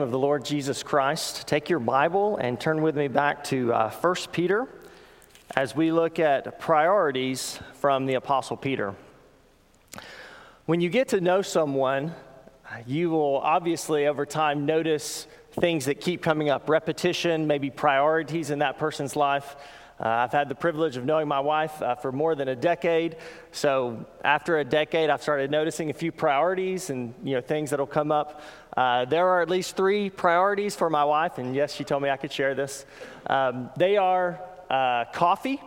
of the Lord Jesus Christ, take your Bible and turn with me back to uh, 1 Peter as we look at priorities from the Apostle Peter. When you get to know someone, you will obviously over time notice things that keep coming up repetition, maybe priorities in that person's life. Uh, I've had the privilege of knowing my wife uh, for more than a decade. So after a decade, I've started noticing a few priorities and you know things that'll come up. Uh, there are at least three priorities for my wife, and yes, she told me I could share this. Um, they are uh, coffee,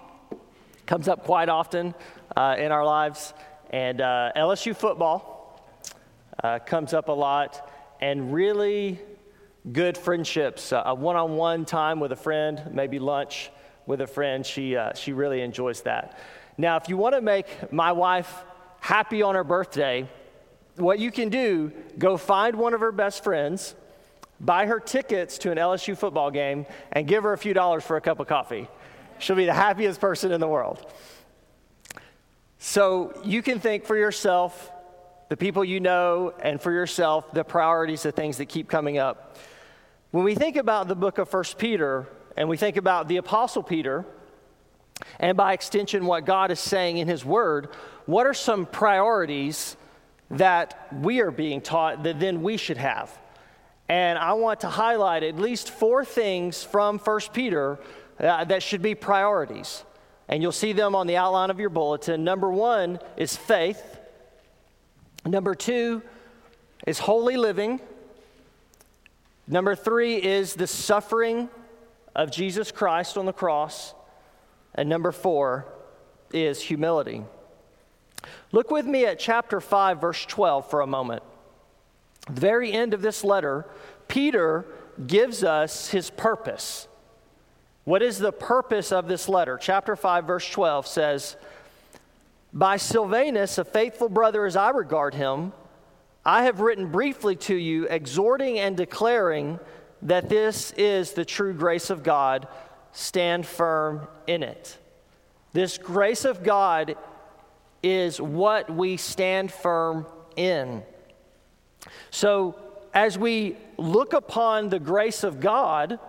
comes up quite often uh, in our lives, and uh, LSU football comes up a lot, and really good friendships, a one-on-one time with a friend, maybe lunch with a friend. She, uh, she really enjoys that. Now, if you want to make my wife happy on her birthday, what you can do, go find one of her best friends, buy her tickets to an LSU football game, and give her a few dollars for a cup of coffee. She'll be the happiest person in the world. So you can think for yourself, the people you know, and for yourself, the priorities, the things that keep coming up. When we think about the book of First Peter, and we think about the Apostle Peter, and by extension, what God is saying in His Word, what are some priorities that we are being taught that then we should have? And I want to highlight at least four things from 1 Peter uh, that should be priorities. And you'll see them on the outline of your bulletin. Number one is faith, number two is holy living, number three is the suffering of Jesus Christ on the cross. And number four is humility. Look with me at chapter 5, verse 12 for a moment. The very end of this letter, Peter gives us his purpose. What is the purpose of this letter? Chapter 5, verse 12 says, By Silvanus, a faithful brother as I regard him, I have written briefly to you, exhorting and declaring that this is the true grace of God, stand firm in it. This grace of God is what we stand firm in. So, as we look upon the grace of God,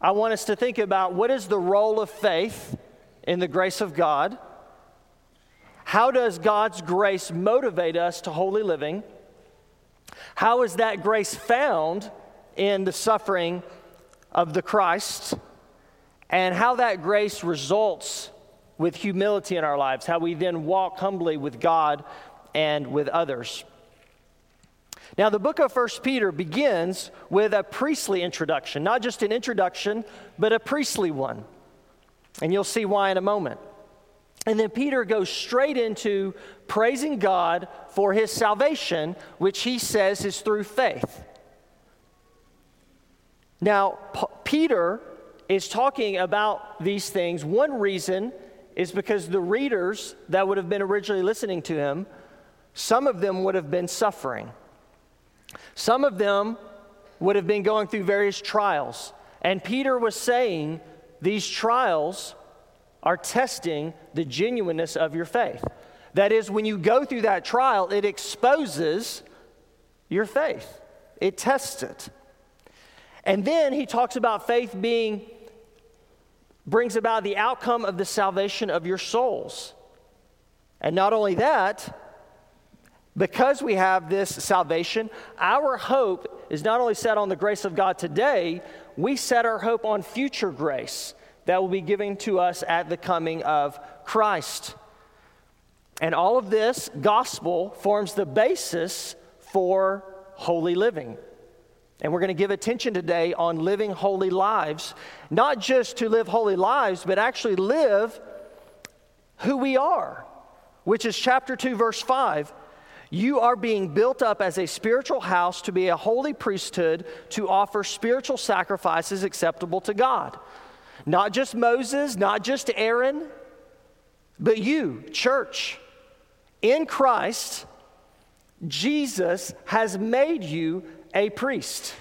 I want us to think about what is the role of faith in the grace of God? How does God's grace motivate us to holy living? How is that grace found in the suffering of the Christ and how that grace results with humility in our lives, how we then walk humbly with God and with others. Now, the book of First Peter begins with a priestly introduction, not just an introduction, but a priestly one. And you'll see why in a moment. And then Peter goes straight into praising God for his salvation, which he says is through faith. Now, P- Peter is talking about these things. One reason is because the readers that would have been originally listening to him, some of them would have been suffering. Some of them would have been going through various trials. And Peter was saying these trials are testing the genuineness of your faith. That is, when you go through that trial, it exposes your faith, it tests it. And then he talks about faith being, brings about the outcome of the salvation of your souls. And not only that, because we have this salvation, our hope is not only set on the grace of God today, we set our hope on future grace that will be given to us at the coming of Christ. And all of this gospel forms the basis for holy living. And we're going to give attention today on living holy lives, not just to live holy lives, but actually live who we are, which is chapter 2, verse 5. You are being built up as a spiritual house to be a holy priesthood to offer spiritual sacrifices acceptable to God. Not just Moses, not just Aaron, but you, church. In Christ, Jesus has made you a priest.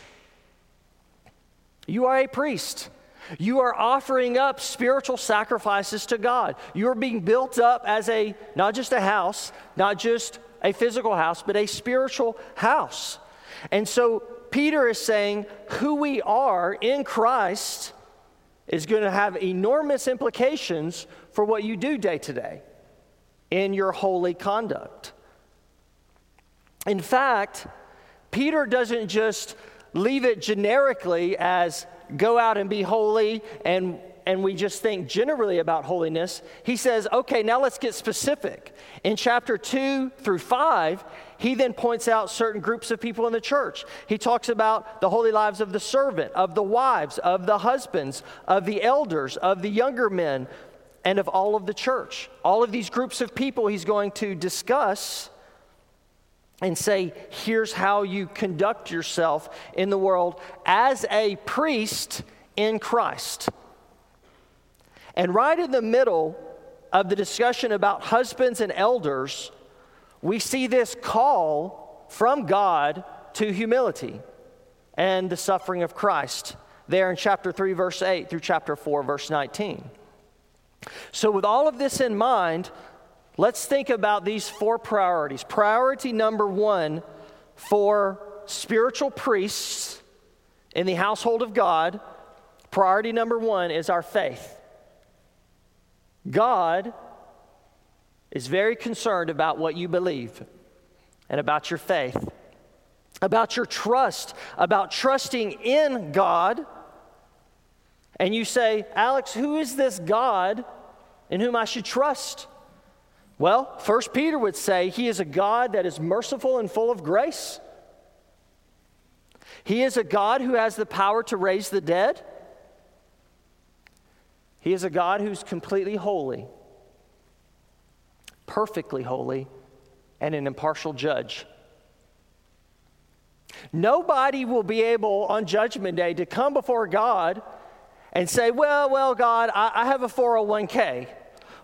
You are a priest. You are offering up spiritual sacrifices to God. You are being built up as a, not just a house, not just a physical house, but a spiritual house. And so Peter is saying who we are in Christ is going to have enormous implications for what you do day to day in your holy conduct. In fact, Peter doesn't just leave it generically as go out and be holy and and we just think generally about holiness, he says, okay, now let's get specific. In chapter 2 through 5, he then points out certain groups of people in the church. He talks about the holy lives of the servant, of the wives, of the husbands, of the elders, of the younger men, and of all of the church. All of these groups of people he's going to discuss and say, here's how you conduct yourself in the world as a priest in Christ. And right in the middle of the discussion about husbands and elders, we see this call from God to humility and the suffering of Christ there in chapter 3, verse 8 through chapter 4, verse 19. So, with all of this in mind, let's think about these four priorities. Priority number one for spiritual priests in the household of God, priority number one is our faith. God is very concerned about what you believe and about your faith, about your trust, about trusting in God. And you say, Alex, who is this God in whom I should trust? Well, First Peter would say he is a God that is merciful and full of grace. He is a God who has the power to raise the dead. He is a God who's completely holy, perfectly holy, and an impartial judge. Nobody will be able on Judgment Day to come before God and say, Well, well, God, I, I have a 401k.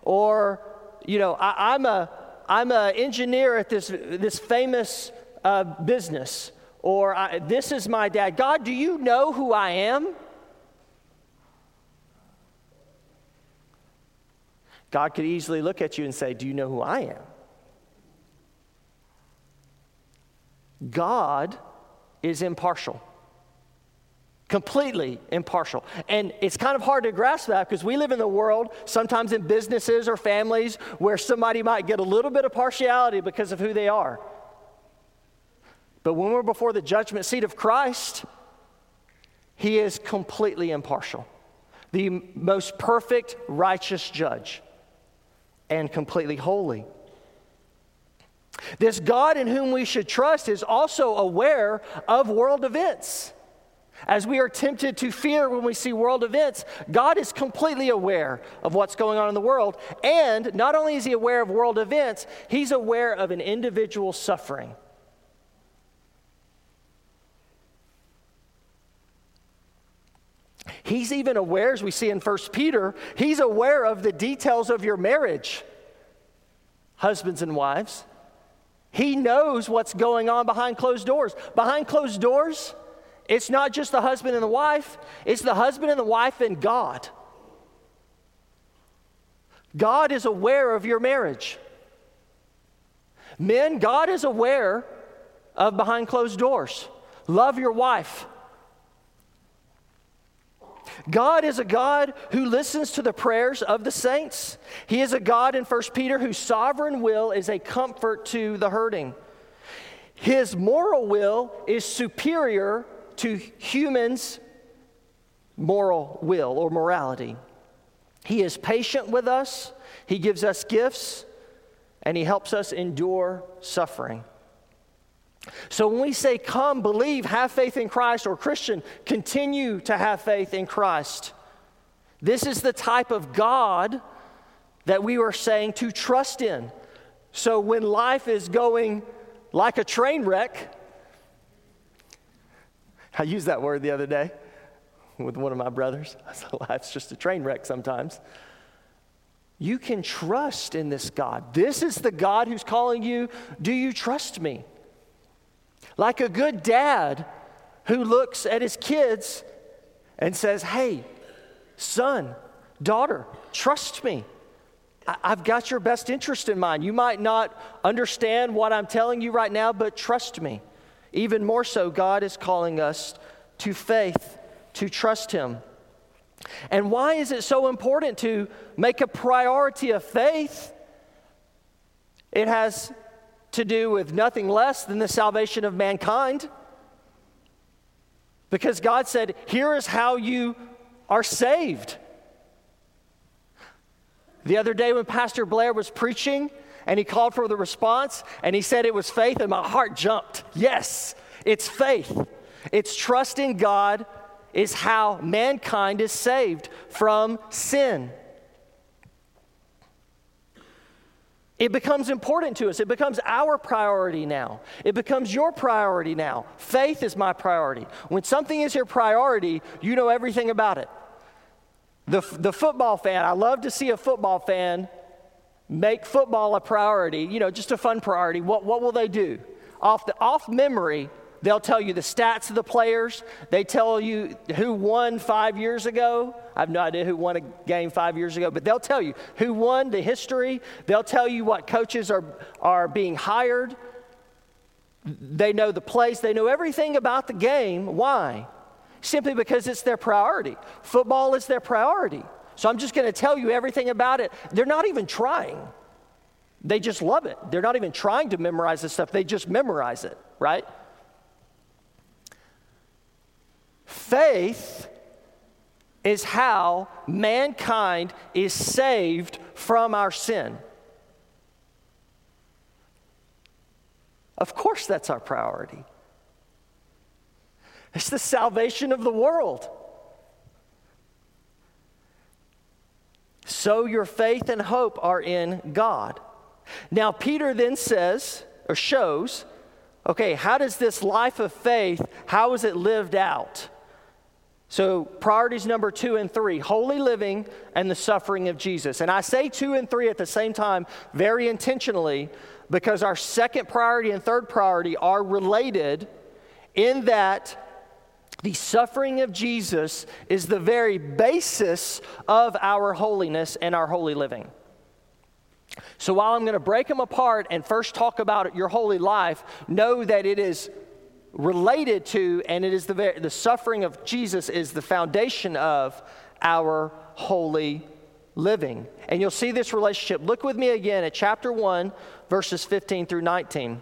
Or, you know, I, am a I'm an engineer at this, this famous uh, business. Or I, this is my dad. God, do you know who I am? God could easily look at you and say, Do you know who I am? God is impartial, completely impartial. And it's kind of hard to grasp that because we live in the world, sometimes in businesses or families, where somebody might get a little bit of partiality because of who they are. But when we're before the judgment seat of Christ, He is completely impartial, the most perfect, righteous judge and completely holy. This God in whom we should trust is also aware of world events. As we are tempted to fear when we see world events, God is completely aware of what's going on in the world. And not only is He aware of world events, He's aware of an individual suffering. He's even aware, as we see in 1 Peter, he's aware of the details of your marriage, husbands and wives. He knows what's going on behind closed doors. Behind closed doors, it's not just the husband and the wife, it's the husband and the wife and God. God is aware of your marriage. Men, God is aware of behind closed doors. Love your wife. God is a God who listens to the prayers of the saints. He is a God in 1 Peter whose sovereign will is a comfort to the hurting. His moral will is superior to humans' moral will or morality. He is patient with us, He gives us gifts, and He helps us endure suffering. So when we say come, believe, have faith in Christ, or Christian, continue to have faith in Christ, this is the type of God that we are saying to trust in. So when life is going like a train wreck, I used that word the other day with one of my brothers. I said, life's just a train wreck sometimes. You can trust in this God. This is the God who's calling you. Do you trust me? Like a good dad who looks at his kids and says, Hey, son, daughter, trust me. I've got your best interest in mind. You might not understand what I'm telling you right now, but trust me. Even more so, God is calling us to faith, to trust Him. And why is it so important to make a priority of faith? It has to do with nothing less than the salvation of mankind. Because God said, Here is how you are saved. The other day, when Pastor Blair was preaching and he called for the response and he said it was faith, and my heart jumped. Yes, it's faith. It's trust in God is how mankind is saved from sin. It becomes important to us. It becomes our priority now. It becomes your priority now. Faith is my priority. When something is your priority, you know everything about it. The, the football fan, I love to see a football fan make football a priority, you know, just a fun priority. What, what will they do? Off, the, off memory, They'll tell you the stats of the players. They tell you who won five years ago. I have no idea who won a game five years ago, but they'll tell you who won the history. They'll tell you what coaches are, are being hired. They know the place, they know everything about the game. Why? Simply because it's their priority. Football is their priority. So I'm just going to tell you everything about it. They're not even trying. They just love it. They're not even trying to memorize this stuff, they just memorize it, right? Faith is how mankind is saved from our sin. Of course, that's our priority. It's the salvation of the world. So your faith and hope are in God. Now, Peter then says, or shows, okay, how does this life of faith, how is it lived out? So, priorities number two and three holy living and the suffering of Jesus. And I say two and three at the same time very intentionally because our second priority and third priority are related in that the suffering of Jesus is the very basis of our holiness and our holy living. So, while I'm going to break them apart and first talk about your holy life, know that it is related to, and it is the, the suffering of Jesus is the foundation of our holy living. And you'll see this relationship. Look with me again at chapter 1, verses 15 through 19.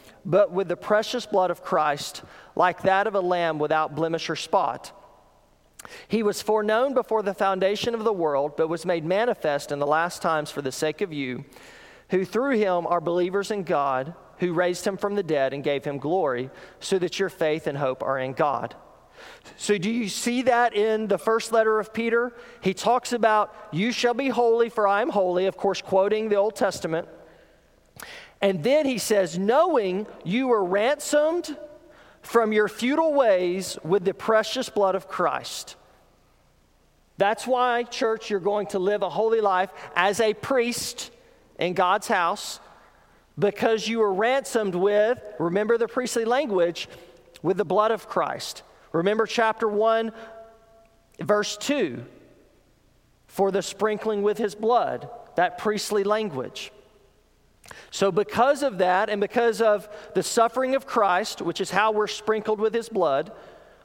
but with the precious blood of Christ, like that of a lamb without blemish or spot. He was foreknown before the foundation of the world, but was made manifest in the last times for the sake of you, who through him are believers in God who raised him from the dead and gave him glory, so that your faith and hope are in God. So, do you see that in the first letter of Peter? He talks about, You shall be holy, for I am holy, of course, quoting the Old Testament. And then he says, Knowing you were ransomed from your futile ways with the precious blood of Christ. That's why, church, you're going to live a holy life as a priest in God's house because you were ransomed with, remember the priestly language, with the blood of Christ. Remember chapter 1, verse 2 for the sprinkling with his blood, that priestly language. So, because of that, and because of the suffering of Christ, which is how we're sprinkled with his blood,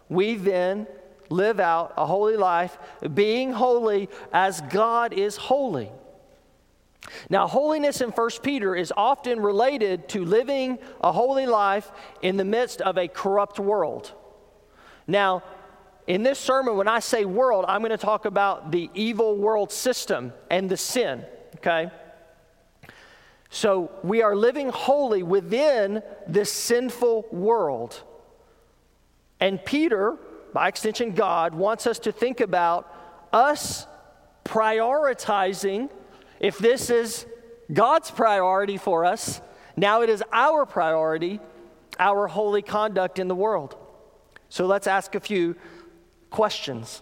we then live out a holy life, being holy as God is holy. Now, holiness in 1 Peter is often related to living a holy life in the midst of a corrupt world. Now, in this sermon, when I say world, I'm going to talk about the evil world system and the sin, okay? So we are living holy within this sinful world. And Peter, by extension, God, wants us to think about us prioritizing if this is God's priority for us, now it is our priority, our holy conduct in the world. So let's ask a few questions.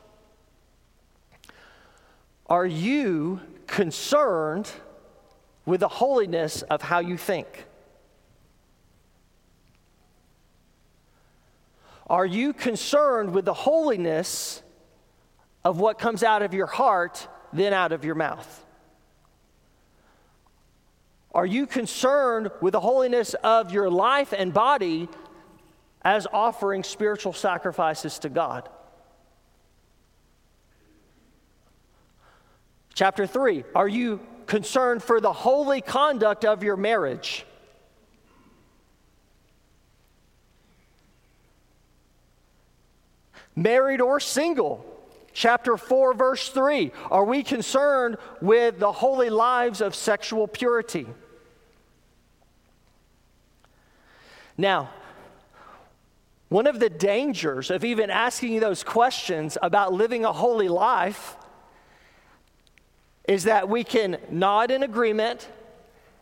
Are you concerned with the holiness of how you think? Are you concerned with the holiness of what comes out of your heart, then out of your mouth? Are you concerned with the holiness of your life and body as offering spiritual sacrifices to God? Chapter 3 Are you concerned for the holy conduct of your marriage? Married or single? Chapter 4, verse 3 Are we concerned with the holy lives of sexual purity? Now, one of the dangers of even asking those questions about living a holy life is that we can nod in agreement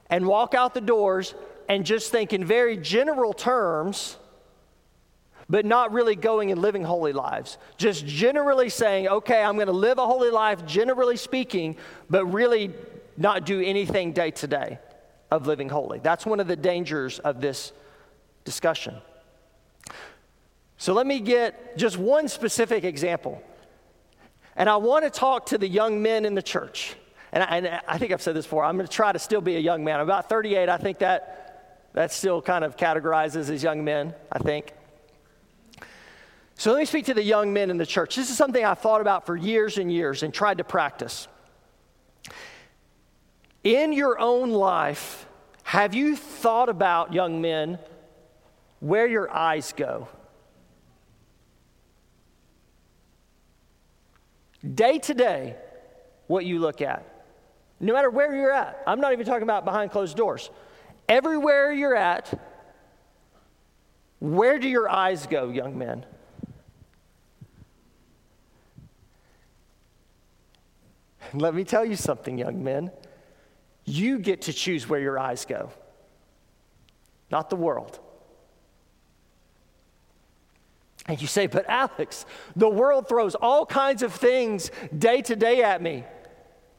and walk out the doors and just think in very general terms, but not really going and living holy lives. Just generally saying, okay, I'm going to live a holy life, generally speaking, but really not do anything day to day of living holy. That's one of the dangers of this discussion. So let me get just one specific example. And I want to talk to the young men in the church. And I, and I think I've said this before. I'm going to try to still be a young man. I'm about 38. I think that that still kind of categorizes as young men, I think. So let me speak to the young men in the church. This is something I've thought about for years and years and tried to practice. In your own life, have you thought about, young men, where your eyes go. Day to day, what you look at. No matter where you're at. I'm not even talking about behind closed doors. Everywhere you're at, where do your eyes go, young men? Let me tell you something, young men. You get to choose where your eyes go, not the world. And you say, but Alex, the world throws all kinds of things day to day at me.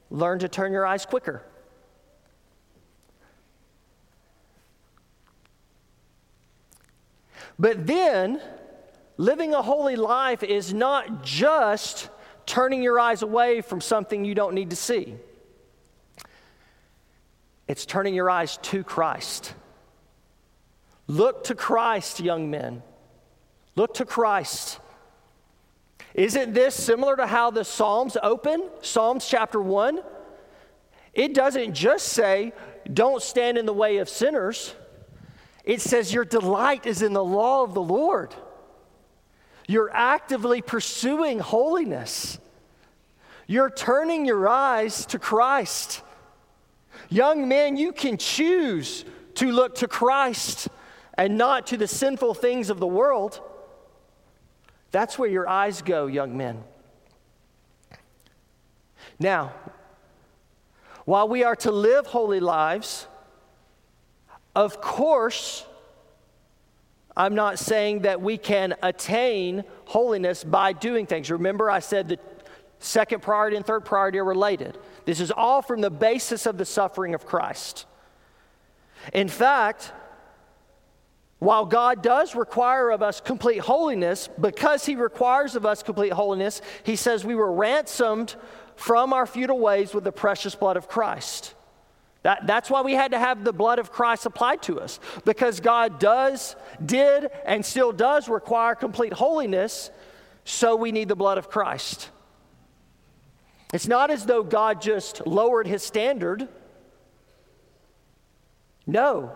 Learn to turn your eyes quicker. But then, living a holy life is not just turning your eyes away from something you don't need to see, it's turning your eyes to Christ. Look to Christ, young men. Look to Christ. Isn't this similar to how the Psalms open? Psalms chapter 1? It doesn't just say, don't stand in the way of sinners. It says, your delight is in the law of the Lord. You're actively pursuing holiness. You're turning your eyes to Christ. Young men, you can choose to look to Christ and not to the sinful things of the world. That's where your eyes go, young men. Now, while we are to live holy lives, of course, I'm not saying that we can attain holiness by doing things. Remember, I said the second priority and third priority are related. This is all from the basis of the suffering of Christ. In fact, while God does require of us complete holiness, because He requires of us complete holiness, He says we were ransomed from our futile ways with the precious blood of Christ. That, that's why we had to have the blood of Christ applied to us, because God does, did, and still does require complete holiness, so we need the blood of Christ. It's not as though God just lowered His standard. No,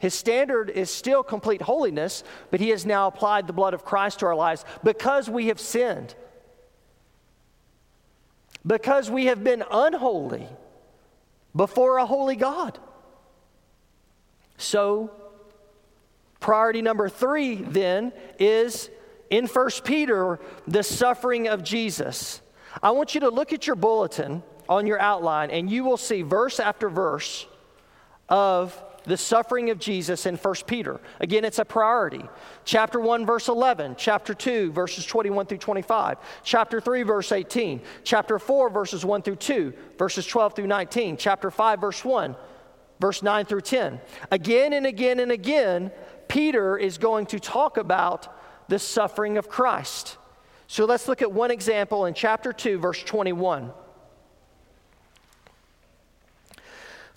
his standard is still complete holiness, but he has now applied the blood of Christ to our lives because we have sinned. Because we have been unholy before a holy God. So, priority number three then is in 1 Peter, the suffering of Jesus. I want you to look at your bulletin on your outline, and you will see verse after verse of the suffering of Jesus in 1 Peter. Again, it's a priority. Chapter 1, verse 11, chapter 2, verses 21 through 25, chapter 3, verse 18, chapter 4, verses 1 through 2, verses 12 through 19, chapter 5, verse 1, verse 9 through 10. Again and again and again, Peter is going to talk about the suffering of Christ. So let's look at one example in chapter 2, verse 21.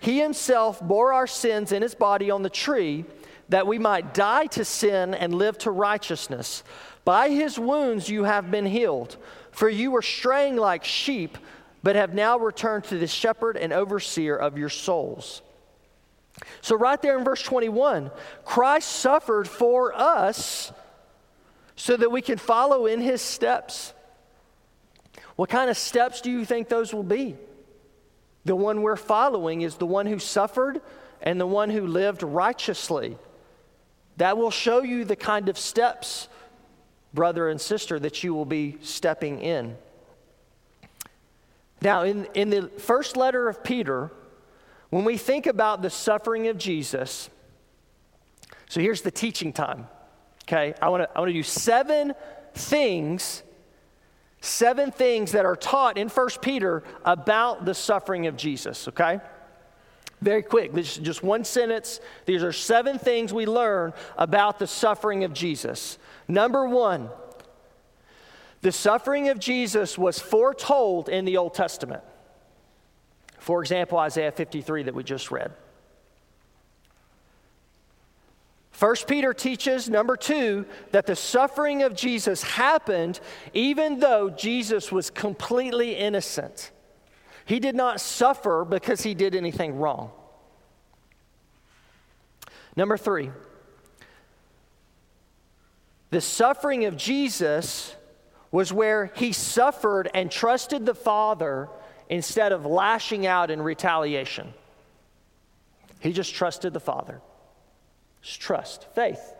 He himself bore our sins in his body on the tree, that we might die to sin and live to righteousness. By his wounds you have been healed, for you were straying like sheep, but have now returned to the shepherd and overseer of your souls. So, right there in verse 21, Christ suffered for us so that we can follow in his steps. What kind of steps do you think those will be? The one we're following is the one who suffered and the one who lived righteously. That will show you the kind of steps brother and sister, that you will be stepping in. Now, in, in the first letter of Peter, when we think about the suffering of Jesus, so here's the teaching time. Okay, I want to I want to do seven things, seven things that are taught in First Peter about the suffering of Jesus. Okay, very quick. This is just one sentence. These are seven things we learn about the suffering of Jesus. Number one, the suffering of Jesus was foretold in the Old Testament. For example, Isaiah 53 that we just read. First Peter teaches, number two, that the suffering of Jesus happened even though Jesus was completely innocent. He did not suffer because he did anything wrong. Number three, the suffering of Jesus was where he suffered and trusted the Father instead of lashing out in retaliation. He just trusted the Father. Trust, faith.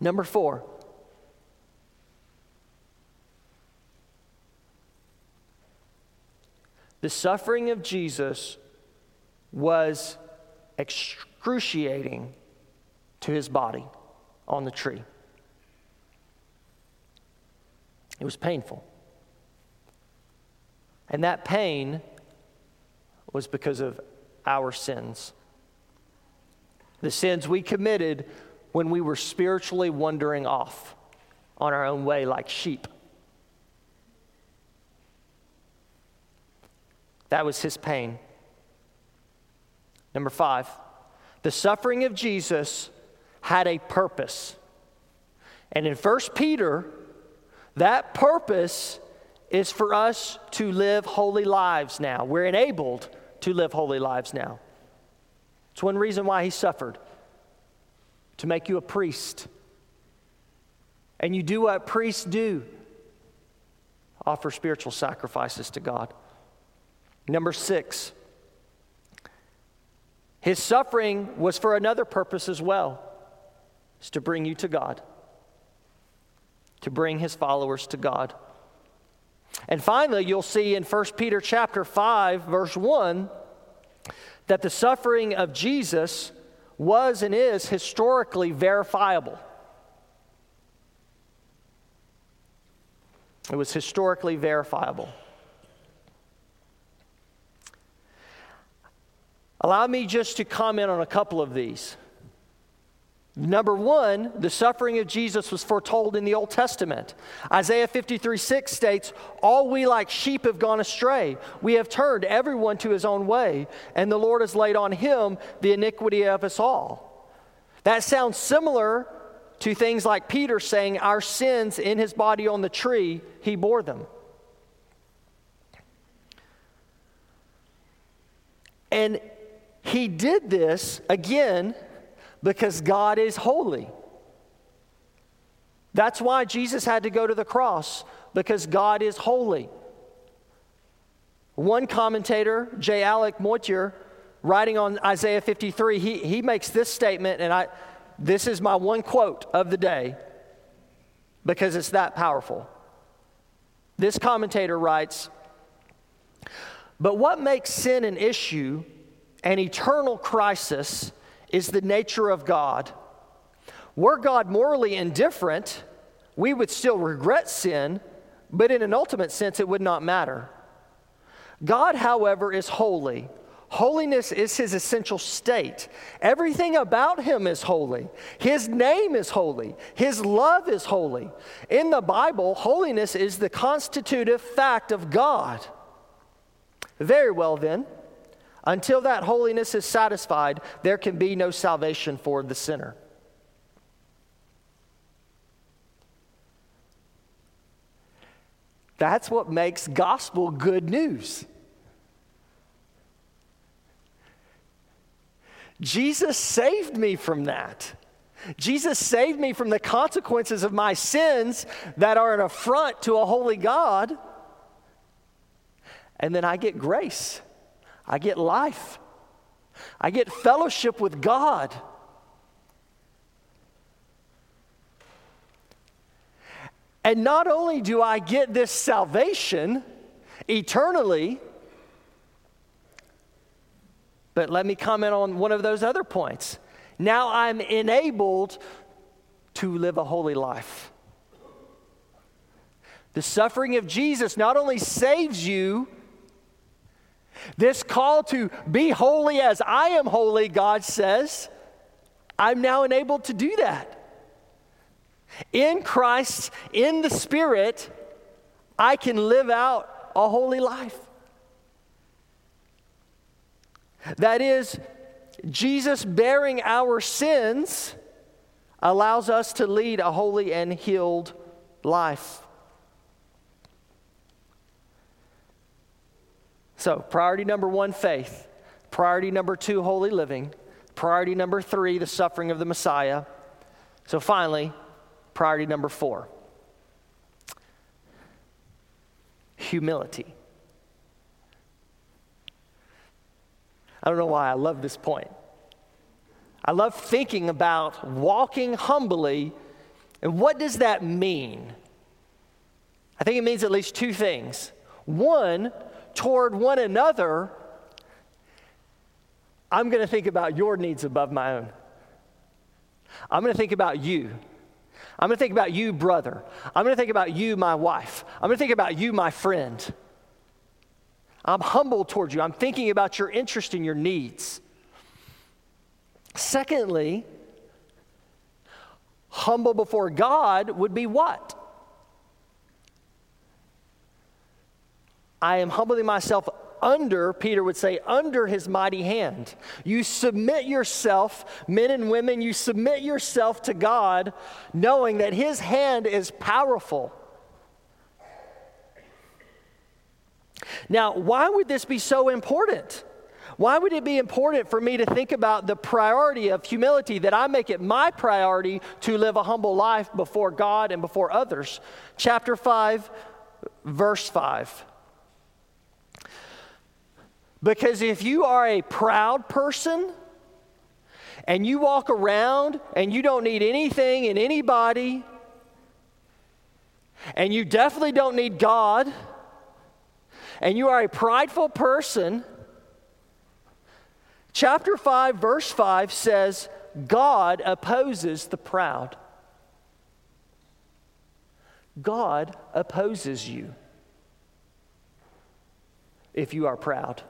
Number four, the suffering of Jesus was excruciating to his body on the tree. It was painful. And that pain was because of our sins. The sins we committed when we were spiritually wandering off on our own way like sheep. That was his pain. Number five, the suffering of Jesus had a purpose. And in 1 Peter, that purpose is for us to live holy lives now. We're enabled to live holy lives now. It's one reason why he suffered to make you a priest. And you do what priests do offer spiritual sacrifices to God. Number six, his suffering was for another purpose as well is to bring you to God, to bring his followers to God. And finally, you'll see in 1 Peter chapter 5 verse 1 that the suffering of Jesus was and is historically verifiable. It was historically verifiable. Allow me just to comment on a couple of these. Number one, the suffering of Jesus was foretold in the Old Testament. Isaiah 53 6 states, All we like sheep have gone astray. We have turned everyone to his own way, and the Lord has laid on him the iniquity of us all. That sounds similar to things like Peter saying, Our sins in his body on the tree, he bore them. And he did this again because God is holy. That's why Jesus had to go to the cross, because God is holy. One commentator, J. Alec Motyer, writing on Isaiah 53, he, he makes this statement, and I, this is my one quote of the day because it's that powerful. This commentator writes But what makes sin an issue, an eternal crisis, is the nature of God. Were God morally indifferent, we would still regret sin, but in an ultimate sense, it would not matter. God, however, is holy. Holiness is his essential state. Everything about him is holy. His name is holy. His love is holy. In the Bible, holiness is the constitutive fact of God. Very well, then. Until that holiness is satisfied, there can be no salvation for the sinner. That's what makes gospel good news. Jesus saved me from that. Jesus saved me from the consequences of my sins that are an affront to a holy God. And then I get grace, I get life, I get fellowship with God. And not only do I get this salvation eternally, but let me comment on one of those other points. Now I'm enabled to live a holy life. The suffering of Jesus not only saves you, this call to be holy as I am holy, God says, I'm now enabled to do that. In Christ, in the Spirit, I can live out a holy life. That is, Jesus bearing our sins allows us to lead a holy and healed life. So, priority number one, faith. Priority number two, holy living. Priority number three, the suffering of the Messiah. So, finally, priority number four humility. I don't know why I love this point. I love thinking about walking humbly and what does that mean? I think it means at least two things. One, toward one another, I'm going to think about your needs above my own. I'm going to think about you. I'm going to think about you, brother. I'm going to think about you, my wife. I'm going to think about you, my friend. I'm humble towards you. I'm thinking about your interest and your needs. Secondly, humble before God would be what? I am humbling myself under, Peter would say, under his mighty hand. You submit yourself, men and women, you submit yourself to God, knowing that his hand is powerful. Now, why would this be so important? Why would it be important for me to think about the priority of humility, that I make it my priority to live a humble life before God and before others? Chapter 5, verse 5. Because if you are a proud person and you walk around and you don't need anything and anybody, and you definitely don't need God, and you are a prideful person, chapter 5, verse 5 says, God opposes the proud. God opposes you if you are proud.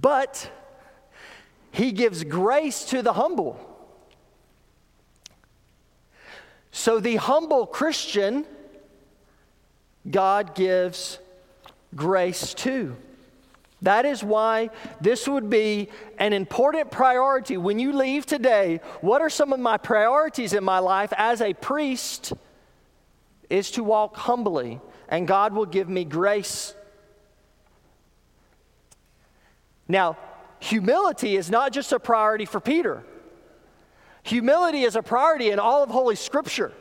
But he gives grace to the humble. So, the humble Christian, God gives grace to. That is why this would be an important priority. When you leave today, what are some of my priorities in my life as a priest? Is to walk humbly, and God will give me grace. Now, humility is not just a priority for Peter. Humility is a priority in all of Holy Scripture.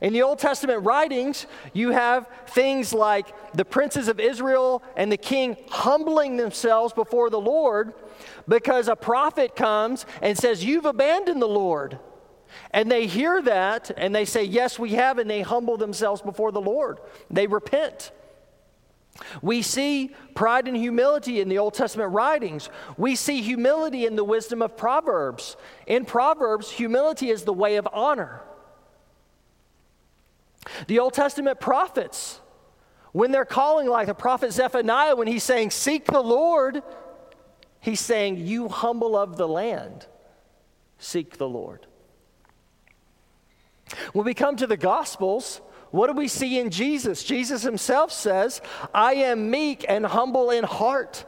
In the Old Testament writings, you have things like the princes of Israel and the king humbling themselves before the Lord because a prophet comes and says, You've abandoned the Lord. And they hear that and they say, Yes, we have, and they humble themselves before the Lord. They repent. We see pride and humility in the Old Testament writings. We see humility in the wisdom of Proverbs. In Proverbs, humility is the way of honor. The Old Testament prophets, when they're calling, like the prophet Zephaniah, when he's saying, Seek the Lord, he's saying, You humble of the land, seek the Lord. When we come to the Gospels, what do we see in Jesus? Jesus himself says, I am meek and humble in heart.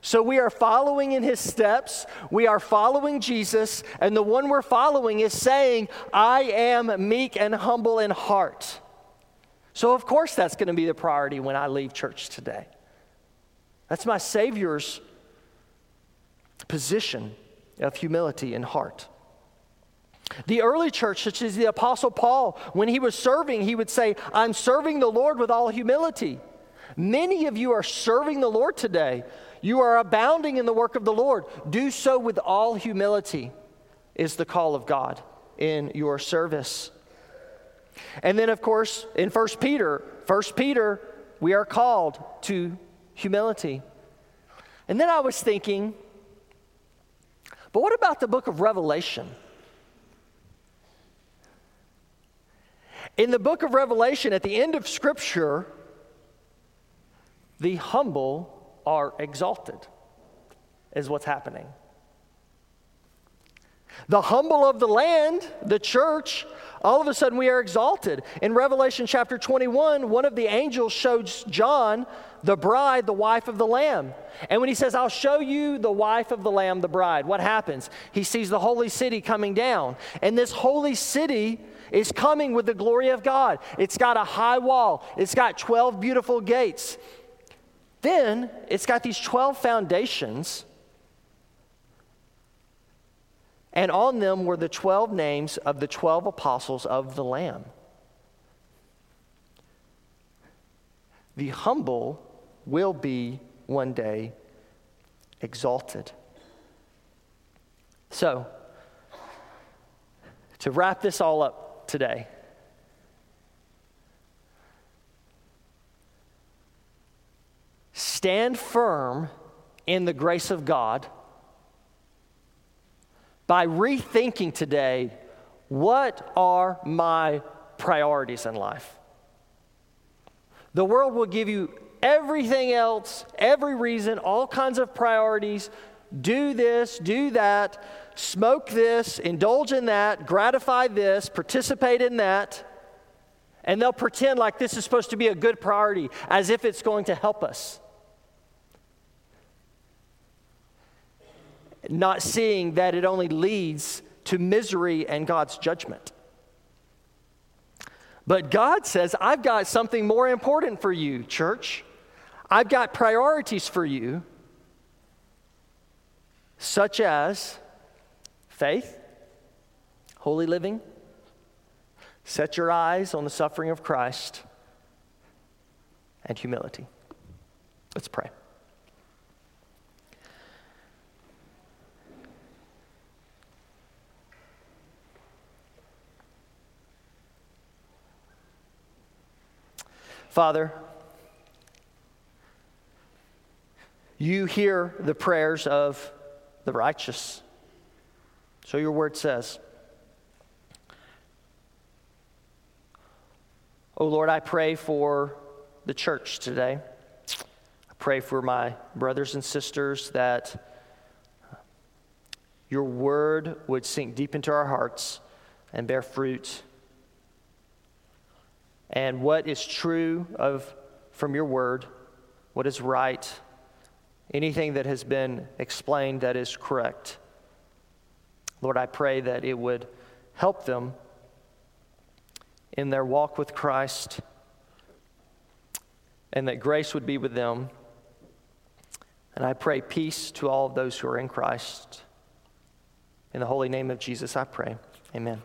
So we are following in his steps. We are following Jesus, and the one we're following is saying, I am meek and humble in heart. So, of course, that's going to be the priority when I leave church today. That's my Savior's position of humility in heart. The early church, such as the Apostle Paul, when he was serving, he would say, I'm serving the Lord with all humility. Many of you are serving the Lord today. You are abounding in the work of the Lord. Do so with all humility, is the call of God in your service. And then, of course, in 1 Peter, 1 Peter, we are called to humility. And then I was thinking, but what about the book of Revelation? In the book of Revelation, at the end of Scripture, the humble are exalted, is what's happening. The humble of the land, the church, all of a sudden we are exalted. In Revelation chapter 21, one of the angels shows John the bride, the wife of the Lamb. And when he says, I'll show you the wife of the Lamb, the bride, what happens? He sees the holy city coming down. And this holy city is coming with the glory of God. It's got a high wall, it's got 12 beautiful gates. Then it's got these 12 foundations, and on them were the 12 names of the 12 apostles of the Lamb. The humble will be one day exalted. So, to wrap this all up, today. Stand firm in the grace of God by rethinking today what are my priorities in life? The world will give you everything else, every reason, all kinds of priorities. Do this, do that smoke this, indulge in that, gratify this, participate in that, and they'll pretend like this is supposed to be a good priority as if it's going to help us. Not seeing that it only leads to misery and God's judgment. But God says, I've got something more important for you, church. I've got priorities for you, such as Faith, holy living, set your eyes on the suffering of Christ, and humility. Let's pray. Father, you hear the prayers of the righteous. So your word says. Oh Lord, I pray for the church today. I pray for my brothers and sisters that your word would sink deep into our hearts and bear fruit. And what is true of from your word, what is right, anything that has been explained that is correct. Lord, I pray that it would help them in their walk with Christ and that grace would be with them And I pray peace to all of those who are in Christ. In the holy name of Jesus, I pray. Amen.